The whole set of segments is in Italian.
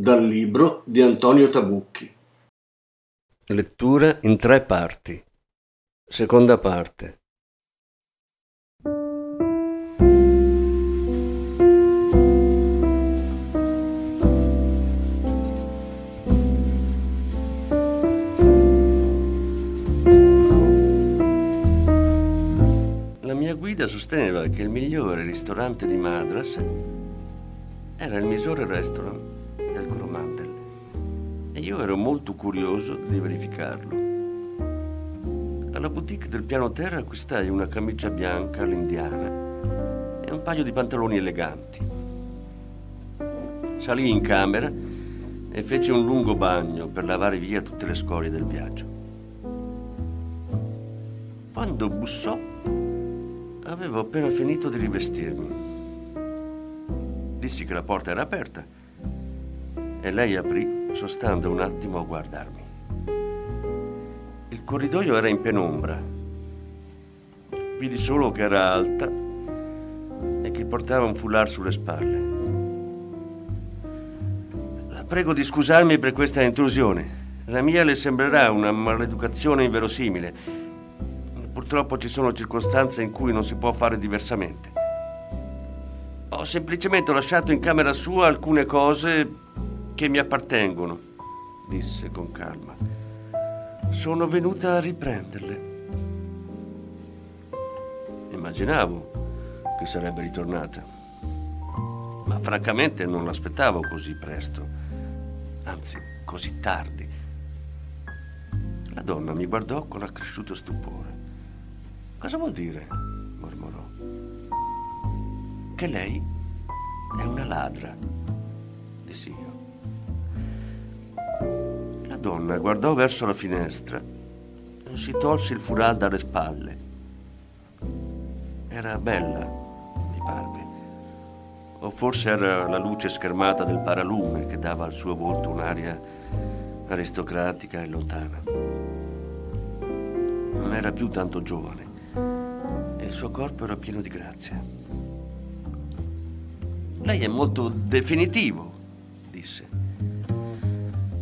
dal libro di Antonio Tabucchi. Lettura in tre parti. Seconda parte. La mia guida sosteneva che il migliore ristorante di Madras era il Misore Restaurant e io ero molto curioso di verificarlo. Alla boutique del piano terra acquistai una camicia bianca all'indiana e un paio di pantaloni eleganti. Salii in camera e feci un lungo bagno per lavare via tutte le scorie del viaggio. Quando bussò, avevo appena finito di rivestirmi. Dissi che la porta era aperta e lei aprì sostando un attimo a guardarmi. Il corridoio era in penombra. Vidi solo che era alta e che portava un foulard sulle spalle. La prego di scusarmi per questa intrusione. La mia le sembrerà una maleducazione inverosimile. Purtroppo ci sono circostanze in cui non si può fare diversamente. Ho semplicemente lasciato in camera sua alcune cose che mi appartengono, disse con calma. Sono venuta a riprenderle. Immaginavo che sarebbe ritornata, ma francamente non l'aspettavo così presto, anzi così tardi. La donna mi guardò con accresciuto stupore. Cosa vuol dire? mormorò. Che lei è una ladra, donna guardò verso la finestra e si tolse il foulard dalle spalle. Era bella, mi parve. O forse era la luce schermata del paralume che dava al suo volto un'aria aristocratica e lontana. Non era più tanto giovane e il suo corpo era pieno di grazia. Lei è molto definitivo, disse.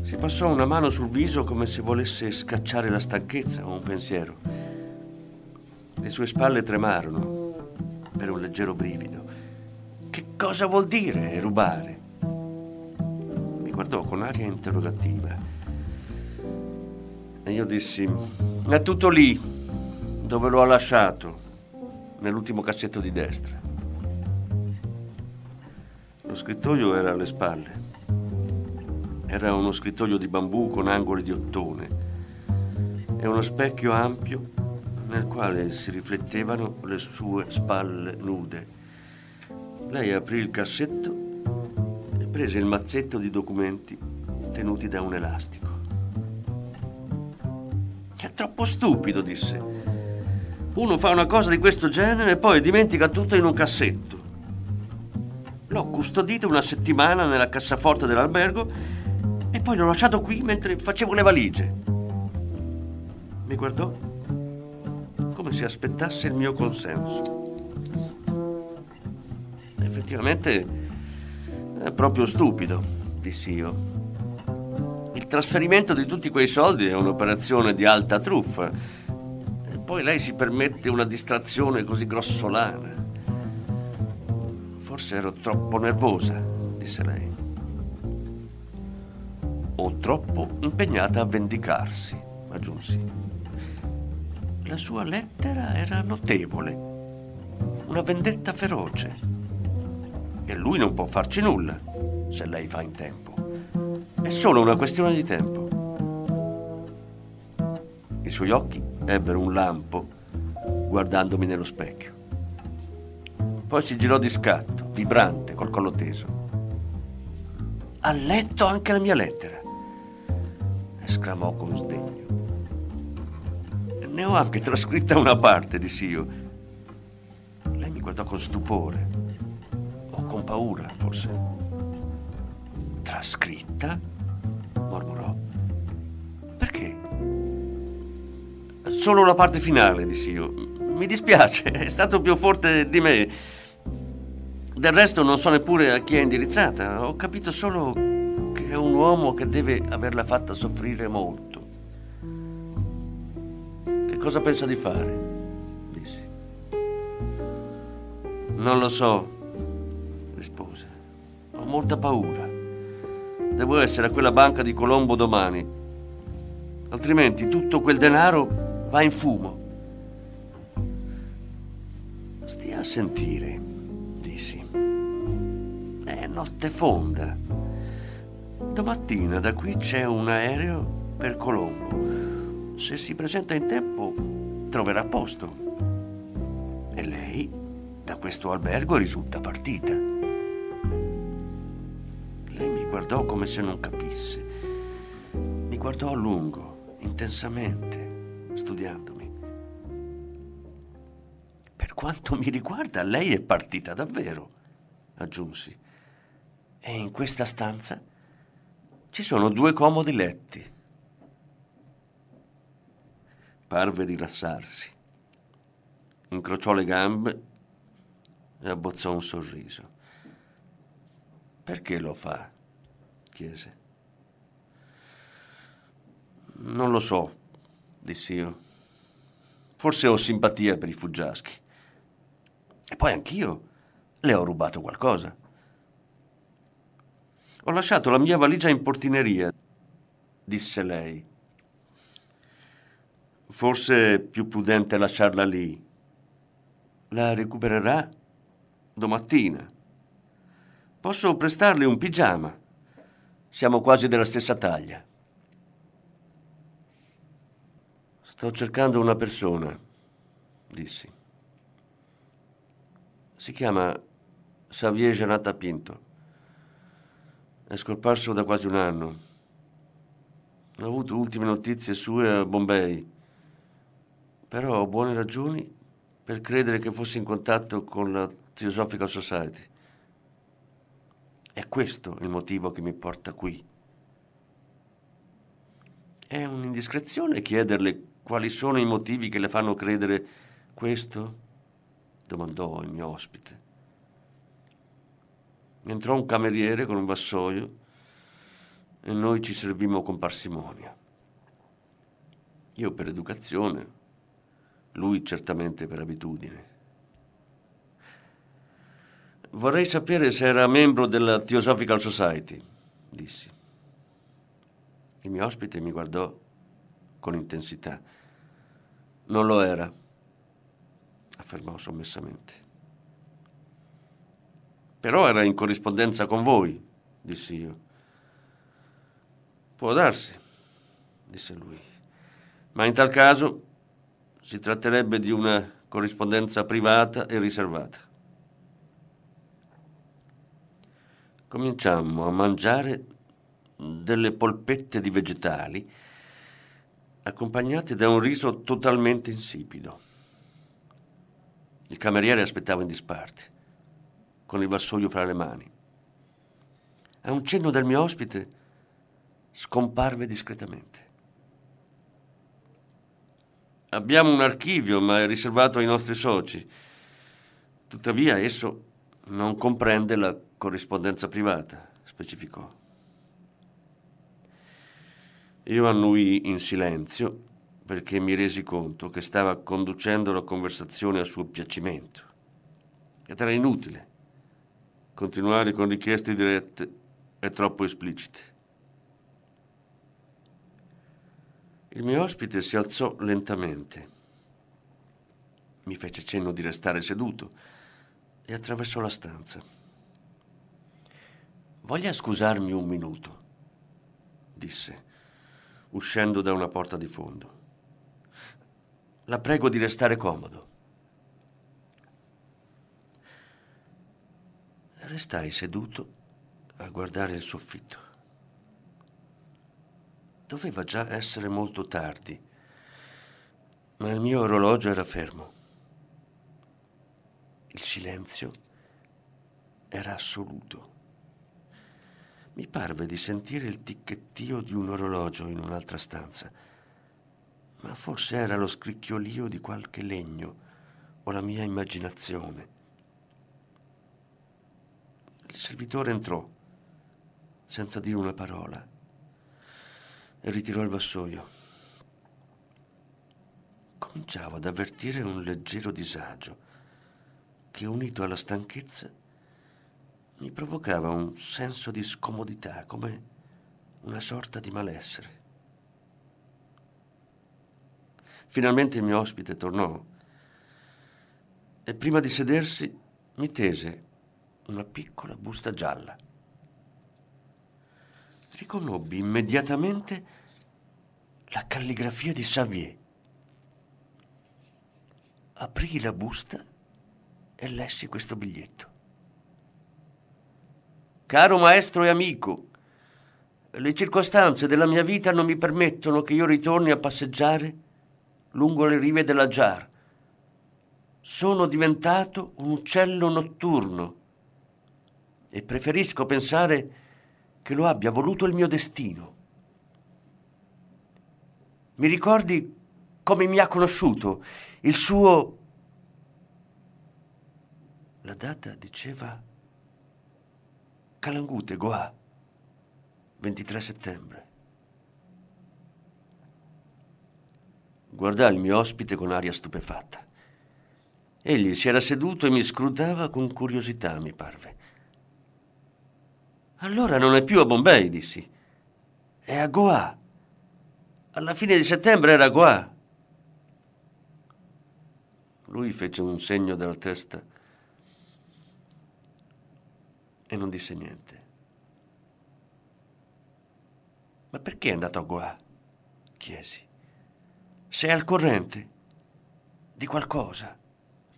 Si passò una mano sul viso come se volesse scacciare la stanchezza o un pensiero. Le sue spalle tremarono per un leggero brivido. Che cosa vuol dire rubare? Mi guardò con aria interrogativa. E io dissi, è tutto lì, dove lo ha lasciato, nell'ultimo cassetto di destra. Lo scrittoio era alle spalle. Era uno scrittoio di bambù con angoli di ottone e uno specchio ampio nel quale si riflettevano le sue spalle nude. Lei aprì il cassetto e prese il mazzetto di documenti tenuti da un elastico. È troppo stupido, disse. Uno fa una cosa di questo genere e poi dimentica tutto in un cassetto. L'ho custodito una settimana nella cassaforte dell'albergo poi l'ho lasciato qui mentre facevo le valigie. Mi guardò come se aspettasse il mio consenso. Effettivamente è proprio stupido, dissi io. Il trasferimento di tutti quei soldi è un'operazione di alta truffa. E poi lei si permette una distrazione così grossolana. Forse ero troppo nervosa, disse lei. O troppo impegnata a vendicarsi, aggiunsi. La sua lettera era notevole, una vendetta feroce. E lui non può farci nulla, se lei fa in tempo. È solo una questione di tempo. I suoi occhi ebbero un lampo guardandomi nello specchio. Poi si girò di scatto, vibrante, col collo teso. Ha letto anche la mia lettera. Esclamò con sdegno. Ne ho anche trascritta una parte, dissi io. Lei mi guardò con stupore, o con paura, forse. Trascritta? mormorò. Perché? Solo la parte finale, dissi io. Mi dispiace, è stato più forte di me. Del resto non so neppure a chi è indirizzata. Ho capito solo che è un uomo che deve averla fatta soffrire molto. Che cosa pensa di fare? Dissi. Non lo so, rispose. Ho molta paura. Devo essere a quella banca di Colombo domani. Altrimenti tutto quel denaro va in fumo. Stia a sentire notte fonda. Domattina da qui c'è un aereo per Colombo. Se si presenta in tempo troverà posto. E lei da questo albergo risulta partita. Lei mi guardò come se non capisse. Mi guardò a lungo, intensamente, studiandomi. Per quanto mi riguarda, lei è partita davvero, aggiunsi. E in questa stanza ci sono due comodi letti. Parve rilassarsi. Incrociò le gambe e abbozzò un sorriso. Perché lo fa? chiese. Non lo so, dissi io. Forse ho simpatia per i fuggiaschi. E poi anch'io le ho rubato qualcosa. Ho lasciato la mia valigia in portineria, disse lei. Forse è più prudente lasciarla lì. La recupererà domattina. Posso prestarle un pigiama. Siamo quasi della stessa taglia. Sto cercando una persona, dissi. Si chiama Xavier Janata Pinto. È scomparso da quasi un anno. Ho avuto ultime notizie sue a Bombay, però ho buone ragioni per credere che fosse in contatto con la Theosophical Society. È questo il motivo che mi porta qui. È un'indiscrezione chiederle quali sono i motivi che le fanno credere questo? domandò il mio ospite entrò un cameriere con un vassoio e noi ci servimmo con parsimonia. Io per educazione, lui certamente per abitudine. Vorrei sapere se era membro della Theosophical Society, dissi. Il mio ospite mi guardò con intensità. Non lo era, affermò sommessamente. Però era in corrispondenza con voi, dissi io. Può darsi, disse lui, ma in tal caso si tratterebbe di una corrispondenza privata e riservata. Cominciammo a mangiare delle polpette di vegetali accompagnate da un riso totalmente insipido. Il cameriere aspettava in disparte con il vassoio fra le mani. A un cenno del mio ospite scomparve discretamente. Abbiamo un archivio, ma è riservato ai nostri soci. Tuttavia esso non comprende la corrispondenza privata, specificò. Io annui in silenzio perché mi resi conto che stava conducendo la conversazione a suo piacimento ed era inutile Continuare con richieste dirette è troppo esplicite. Il mio ospite si alzò lentamente. Mi fece cenno di restare seduto e attraversò la stanza. Voglia scusarmi un minuto, disse, uscendo da una porta di fondo. La prego di restare comodo. Restai seduto a guardare il soffitto. Doveva già essere molto tardi, ma il mio orologio era fermo. Il silenzio era assoluto. Mi parve di sentire il ticchettio di un orologio in un'altra stanza, ma forse era lo scricchiolio di qualche legno o la mia immaginazione. Il servitore entrò, senza dire una parola, e ritirò il vassoio. Cominciavo ad avvertire un leggero disagio che, unito alla stanchezza, mi provocava un senso di scomodità, come una sorta di malessere. Finalmente il mio ospite tornò e prima di sedersi mi tese una piccola busta gialla. Riconobbi immediatamente la calligrafia di Xavier. Aprii la busta e lessi questo biglietto. Caro maestro e amico, le circostanze della mia vita non mi permettono che io ritorni a passeggiare lungo le rive della Jar. Sono diventato un uccello notturno e preferisco pensare che lo abbia voluto il mio destino. Mi ricordi come mi ha conosciuto, il suo... La data diceva Calangute, Goa, 23 settembre. Guardai il mio ospite con aria stupefatta. Egli si era seduto e mi scrutava con curiosità, mi parve. Allora non è più a Bombay, dissi. È a Goa. Alla fine di settembre era a Goa. Lui fece un segno della testa e non disse niente. Ma perché è andato a Goa? chiesi. Sei al corrente di qualcosa,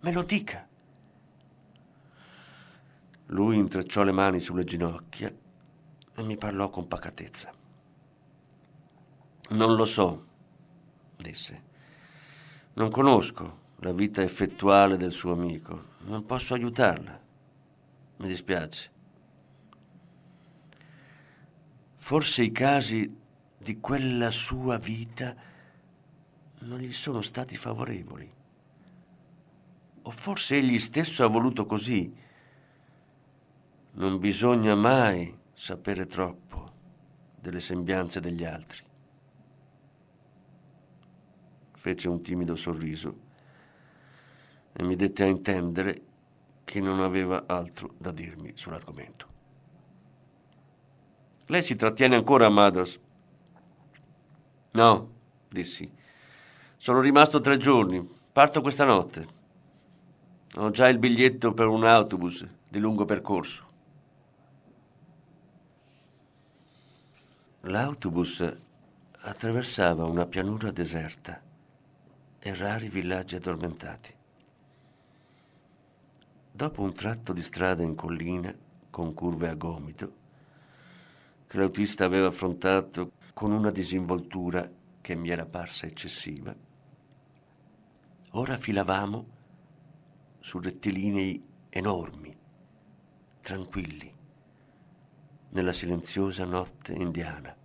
me lo dica. Lui intrecciò le mani sulle ginocchia e mi parlò con pacatezza. Non lo so, disse. Non conosco la vita effettuale del suo amico. Non posso aiutarla. Mi dispiace. Forse i casi di quella sua vita non gli sono stati favorevoli. O forse egli stesso ha voluto così. Non bisogna mai sapere troppo delle sembianze degli altri. Fece un timido sorriso e mi dette a intendere che non aveva altro da dirmi sull'argomento. Lei si trattiene ancora a Madras? No, dissi. Sono rimasto tre giorni. Parto questa notte. Ho già il biglietto per un autobus di lungo percorso. L'autobus attraversava una pianura deserta e rari villaggi addormentati. Dopo un tratto di strada in collina con curve a gomito, che l'autista aveva affrontato con una disinvoltura che mi era parsa eccessiva, ora filavamo su rettilinei enormi, tranquilli, nella silenziosa notte indiana.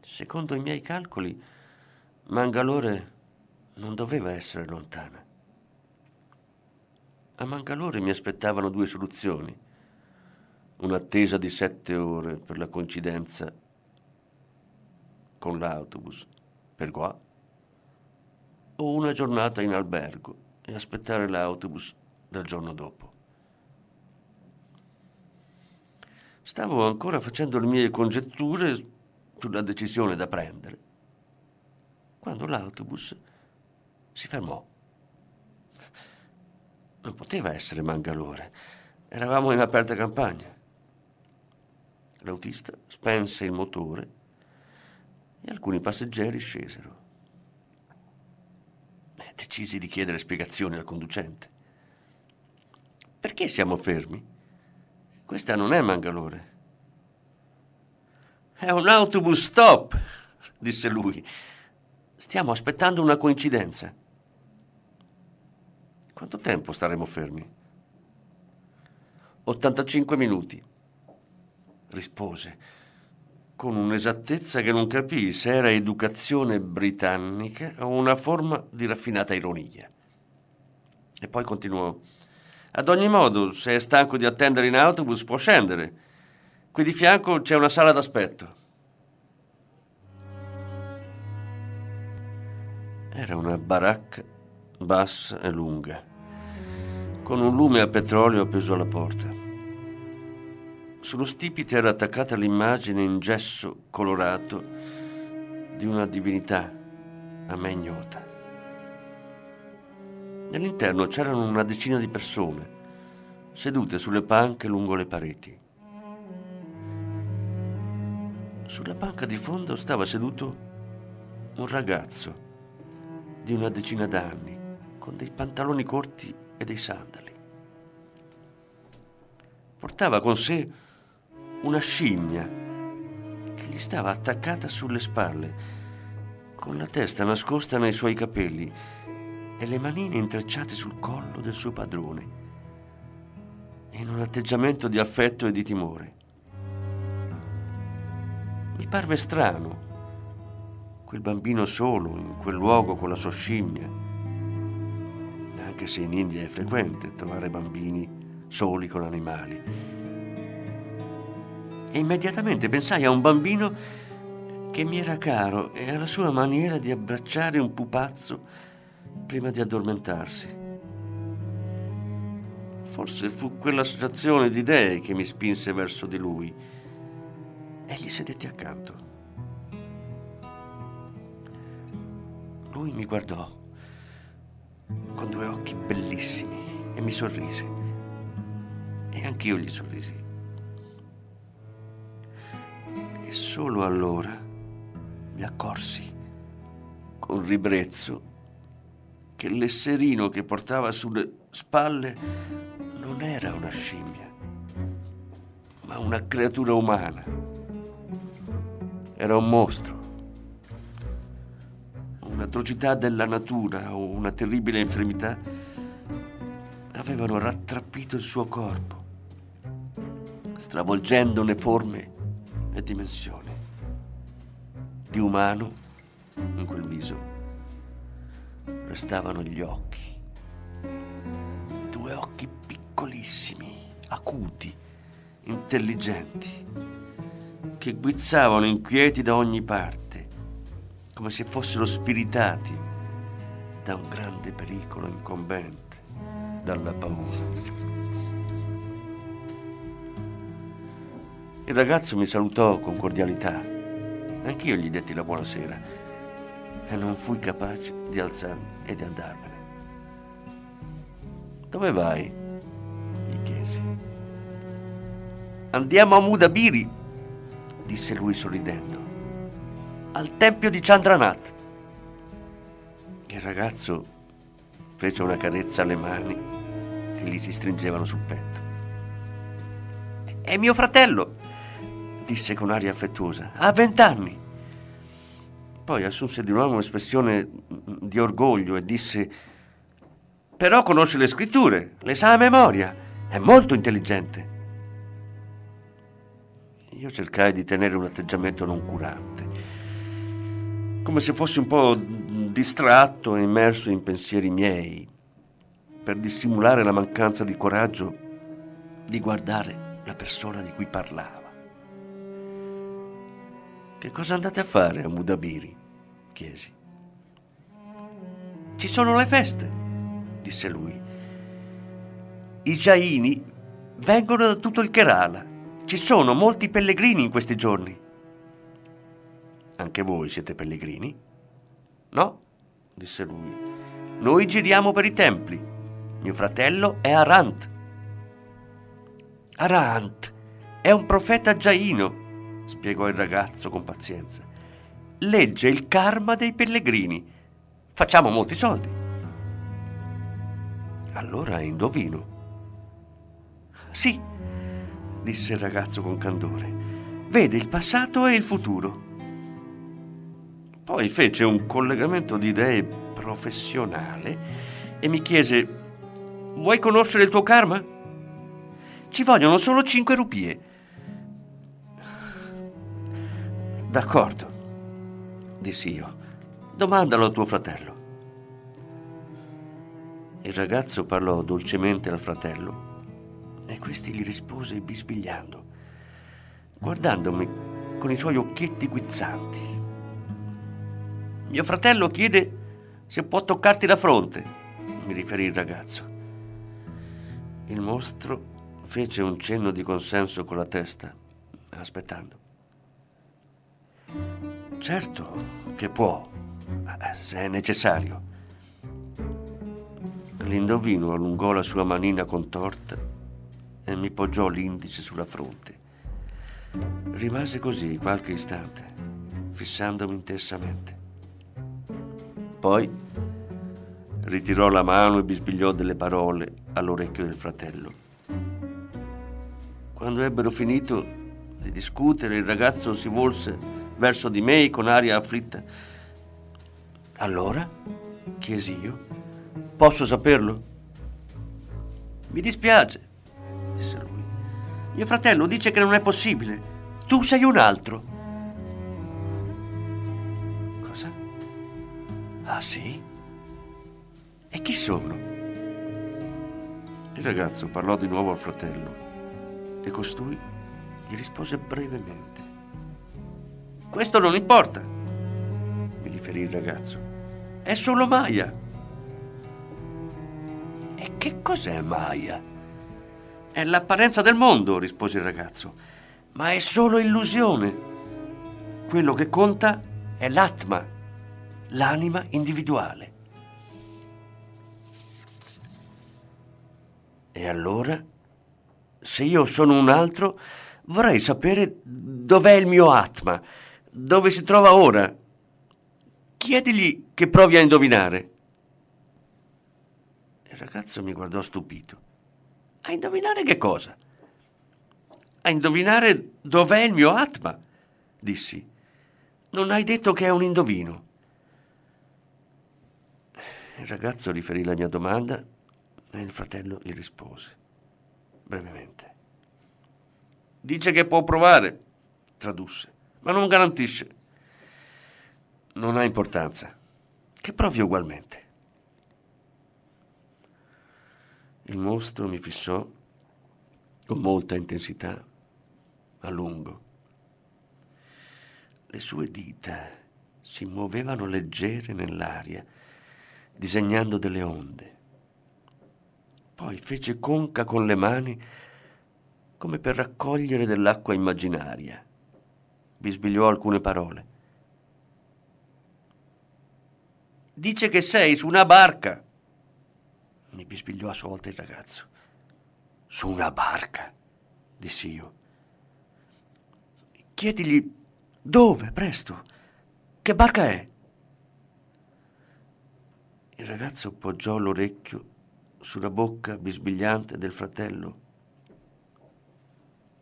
Secondo i miei calcoli, Mangalore non doveva essere lontana. A Mangalore mi aspettavano due soluzioni un'attesa di sette ore per la coincidenza con l'autobus per Goa o una giornata in albergo e aspettare l'autobus del giorno dopo. Stavo ancora facendo le mie congetture sulla decisione da prendere quando l'autobus si fermò. Non poteva essere Mangalore, eravamo in aperta campagna. L'autista spense il motore e alcuni passeggeri scesero. Decisi di chiedere spiegazioni al conducente. Perché siamo fermi? Questa non è Mangalore. È un autobus stop, disse lui. Stiamo aspettando una coincidenza. Quanto tempo staremo fermi? 85 minuti, rispose, con un'esattezza che non capii se era educazione britannica o una forma di raffinata ironia. E poi continuò. Ad ogni modo, se è stanco di attendere in autobus, può scendere. Qui di fianco c'è una sala d'aspetto. Era una baracca bassa e lunga, con un lume a petrolio appeso alla porta. Sullo stipite era attaccata l'immagine in gesso colorato di una divinità a me ignota. Nell'interno c'erano una decina di persone, sedute sulle panche lungo le pareti. Sulla panca di fondo stava seduto un ragazzo di una decina d'anni, con dei pantaloni corti e dei sandali. Portava con sé una scimmia che gli stava attaccata sulle spalle, con la testa nascosta nei suoi capelli e le manine intrecciate sul collo del suo padrone, in un atteggiamento di affetto e di timore. Mi parve strano quel bambino solo in quel luogo con la sua scimmia, anche se in India è frequente trovare bambini soli con animali. E immediatamente pensai a un bambino che mi era caro e alla sua maniera di abbracciare un pupazzo prima di addormentarsi. Forse fu quell'associazione di idee che mi spinse verso di lui e gli sedetti accanto. Lui mi guardò con due occhi bellissimi e mi sorrise. E anch'io gli sorrisi. E solo allora mi accorsi, con ribrezzo, che l'esserino che portava sulle spalle non era una scimmia, ma una creatura umana. Era un mostro un'atrocità della natura o una terribile infermità avevano rattrappito il suo corpo, stravolgendone forme e dimensioni. Di umano, in quel viso, restavano gli occhi. Due occhi piccolissimi, acuti, intelligenti, che guizzavano inquieti da ogni parte come se fossero spiritati da un grande pericolo incombente, dalla paura. Il ragazzo mi salutò con cordialità. Anch'io gli detti la buonasera e non fui capace di alzarmi e di andarmene. Dove vai? gli chiesi. Andiamo a Mudabiri, disse lui sorridendo al tempio di Chandranath. Il ragazzo fece una carezza alle mani che gli si stringevano sul petto. È mio fratello, disse con aria affettuosa. Ha vent'anni. Poi assunse di nuovo un'espressione di orgoglio e disse: Però conosce le scritture, le sa a memoria, è molto intelligente. Io cercai di tenere un atteggiamento noncurante come se fossi un po' distratto e immerso in pensieri miei, per dissimulare la mancanza di coraggio di guardare la persona di cui parlava. Che cosa andate a fare a Mudabiri? chiesi. Ci sono le feste, disse lui. I Jaini vengono da tutto il Kerala. Ci sono molti pellegrini in questi giorni. Anche voi siete pellegrini? No, disse lui. Noi giriamo per i templi. Mio fratello è Arant. Arant è un profeta giaino, spiegò il ragazzo con pazienza. Legge il karma dei pellegrini. Facciamo molti soldi. Allora indovino. Sì, disse il ragazzo con candore vede il passato e il futuro. Poi fece un collegamento di idee professionale e mi chiese, vuoi conoscere il tuo karma? Ci vogliono solo cinque rupie. D'accordo, dissi io. Domandalo a tuo fratello. Il ragazzo parlò dolcemente al fratello e questi gli rispose bisbigliando, guardandomi con i suoi occhietti guizzanti. Mio fratello chiede se può toccarti la fronte, mi riferì il ragazzo. Il mostro fece un cenno di consenso con la testa, aspettando. Certo che può, se è necessario. L'indovino allungò la sua manina contorta e mi poggiò l'indice sulla fronte. Rimase così qualche istante, fissandomi intensamente. Poi ritirò la mano e bisbigliò delle parole all'orecchio del fratello. Quando ebbero finito di discutere, il ragazzo si volse verso di me con aria afflitta. Allora? chiesi io. Posso saperlo? Mi dispiace, disse lui. Mio fratello dice che non è possibile. Tu sei un altro. Cosa? Ah sì? E chi sono? Il ragazzo parlò di nuovo al fratello e costui gli rispose brevemente. Questo non importa, mi riferì il ragazzo. È solo Maya. Che cos'è Maya? È l'apparenza del mondo, rispose il ragazzo, ma è solo illusione. Quello che conta è l'atma, l'anima individuale. E allora, se io sono un altro, vorrei sapere dov'è il mio atma, dove si trova ora. Chiedigli che provi a indovinare. Il ragazzo mi guardò stupito. A indovinare che cosa? A indovinare dov'è il mio Atma, dissi. Non hai detto che è un indovino. Il ragazzo riferì la mia domanda e il fratello gli rispose, brevemente. Dice che può provare, tradusse, ma non garantisce. Non ha importanza. Che provi ugualmente. Il mostro mi fissò con molta intensità, a lungo. Le sue dita si muovevano leggere nell'aria, disegnando delle onde. Poi fece conca con le mani come per raccogliere dell'acqua immaginaria. Bisbigliò alcune parole. Dice che sei su una barca, mi bisbigliò a sua volta il ragazzo. Su una barca, dissi io. Chiedigli dove, presto. Che barca è? Il ragazzo poggiò l'orecchio sulla bocca bisbigliante del fratello.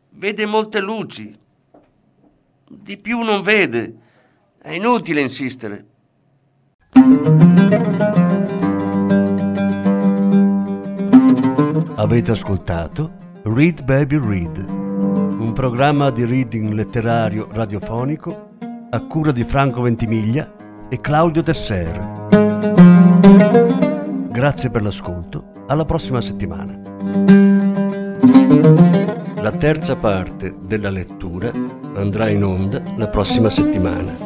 Vede molte luci. Di più non vede. È inutile insistere. Avete ascoltato Read Baby Read, un programma di reading letterario radiofonico a cura di Franco Ventimiglia e Claudio Tesser. Grazie per l'ascolto, alla prossima settimana. La terza parte della lettura andrà in onda la prossima settimana.